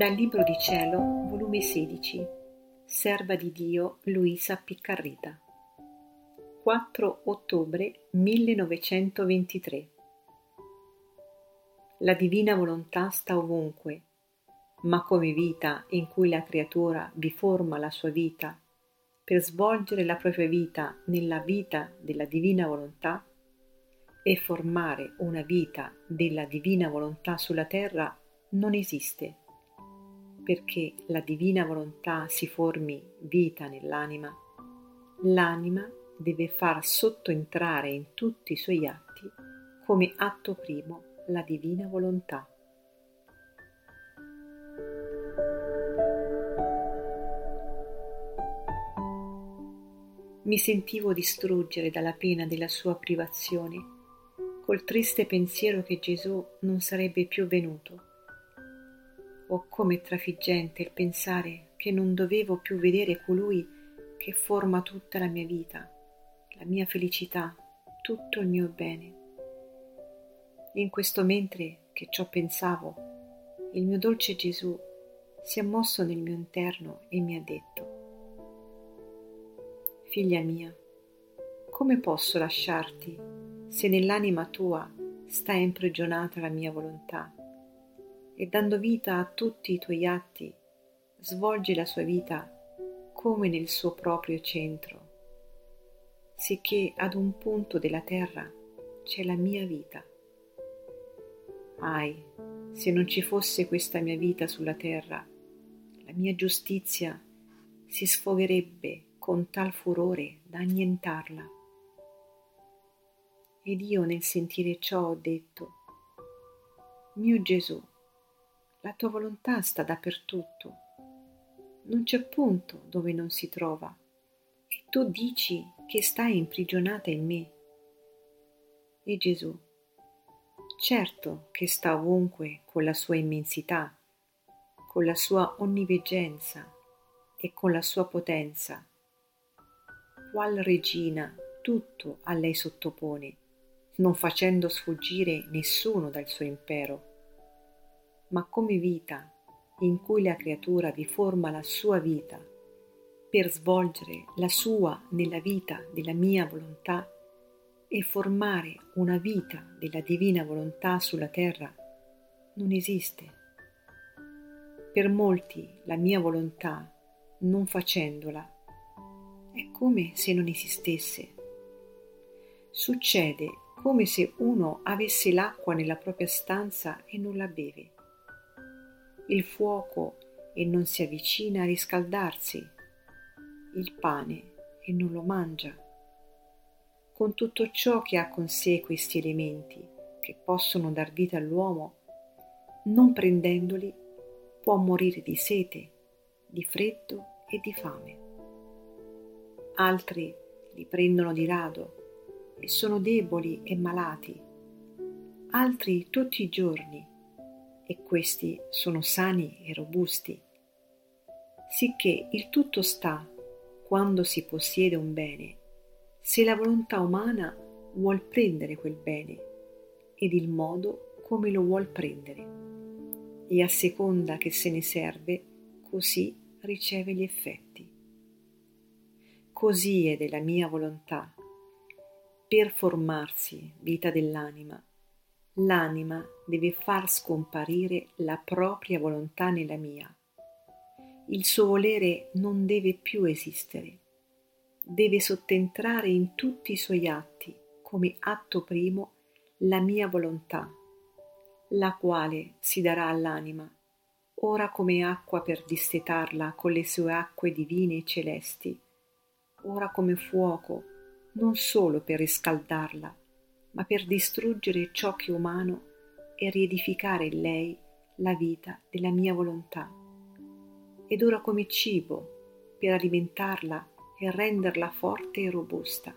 Dal Libro di Cielo, volume 16, Serva di Dio Luisa Piccarrita, 4 ottobre 1923. La divina volontà sta ovunque, ma come vita in cui la creatura vi forma la sua vita per svolgere la propria vita nella vita della divina volontà e formare una vita della divina volontà sulla terra non esiste perché la divina volontà si formi vita nell'anima, l'anima deve far sottoentrare in tutti i suoi atti come atto primo la divina volontà. Mi sentivo distruggere dalla pena della sua privazione, col triste pensiero che Gesù non sarebbe più venuto Oh, come trafiggente il pensare che non dovevo più vedere colui che forma tutta la mia vita, la mia felicità, tutto il mio bene. In questo mentre che ciò pensavo, il mio dolce Gesù si è mosso nel mio interno e mi ha detto, Figlia mia, come posso lasciarti se nell'anima tua sta imprigionata la mia volontà? E dando vita a tutti i tuoi atti, svolgi la sua vita come nel suo proprio centro, sicché ad un punto della terra c'è la mia vita. Ai, se non ci fosse questa mia vita sulla terra, la mia giustizia si sfogherebbe con tal furore da annientarla. Ed io nel sentire ciò ho detto, mio Gesù, la tua volontà sta dappertutto. Non c'è punto dove non si trova. E tu dici che stai imprigionata in me. E Gesù, certo che sta ovunque con la sua immensità, con la sua onniveggenza e con la sua potenza. Qual regina tutto a lei sottopone, non facendo sfuggire nessuno dal suo impero ma come vita in cui la creatura vi forma la sua vita per svolgere la sua nella vita della mia volontà e formare una vita della divina volontà sulla terra non esiste. Per molti la mia volontà, non facendola, è come se non esistesse. Succede come se uno avesse l'acqua nella propria stanza e non la beve il fuoco e non si avvicina a riscaldarsi, il pane e non lo mangia. Con tutto ciò che ha con sé questi elementi che possono dar vita all'uomo, non prendendoli può morire di sete, di freddo e di fame. Altri li prendono di rado e sono deboli e malati, altri tutti i giorni e questi sono sani e robusti. Sicché il tutto sta, quando si possiede un bene, se la volontà umana vuol prendere quel bene ed il modo come lo vuol prendere, e a seconda che se ne serve, così riceve gli effetti. Così è della mia volontà, per formarsi vita dell'anima, L'anima deve far scomparire la propria volontà nella mia. Il suo volere non deve più esistere. Deve sottentrare in tutti i suoi atti, come atto primo, la mia volontà, la quale si darà all'anima, ora come acqua per dissetarla con le sue acque divine e celesti, ora come fuoco, non solo per riscaldarla, ma per distruggere ciò che è umano e riedificare in lei la vita della mia volontà. Ed ora come cibo per alimentarla e renderla forte e robusta.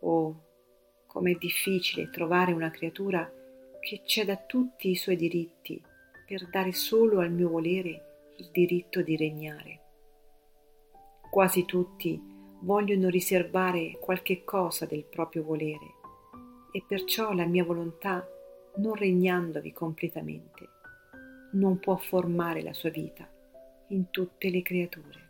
Oh, com'è difficile trovare una creatura che ceda tutti i suoi diritti per dare solo al mio volere il diritto di regnare. Quasi tutti vogliono riservare qualche cosa del proprio volere e perciò la mia volontà, non regnandovi completamente, non può formare la sua vita in tutte le creature.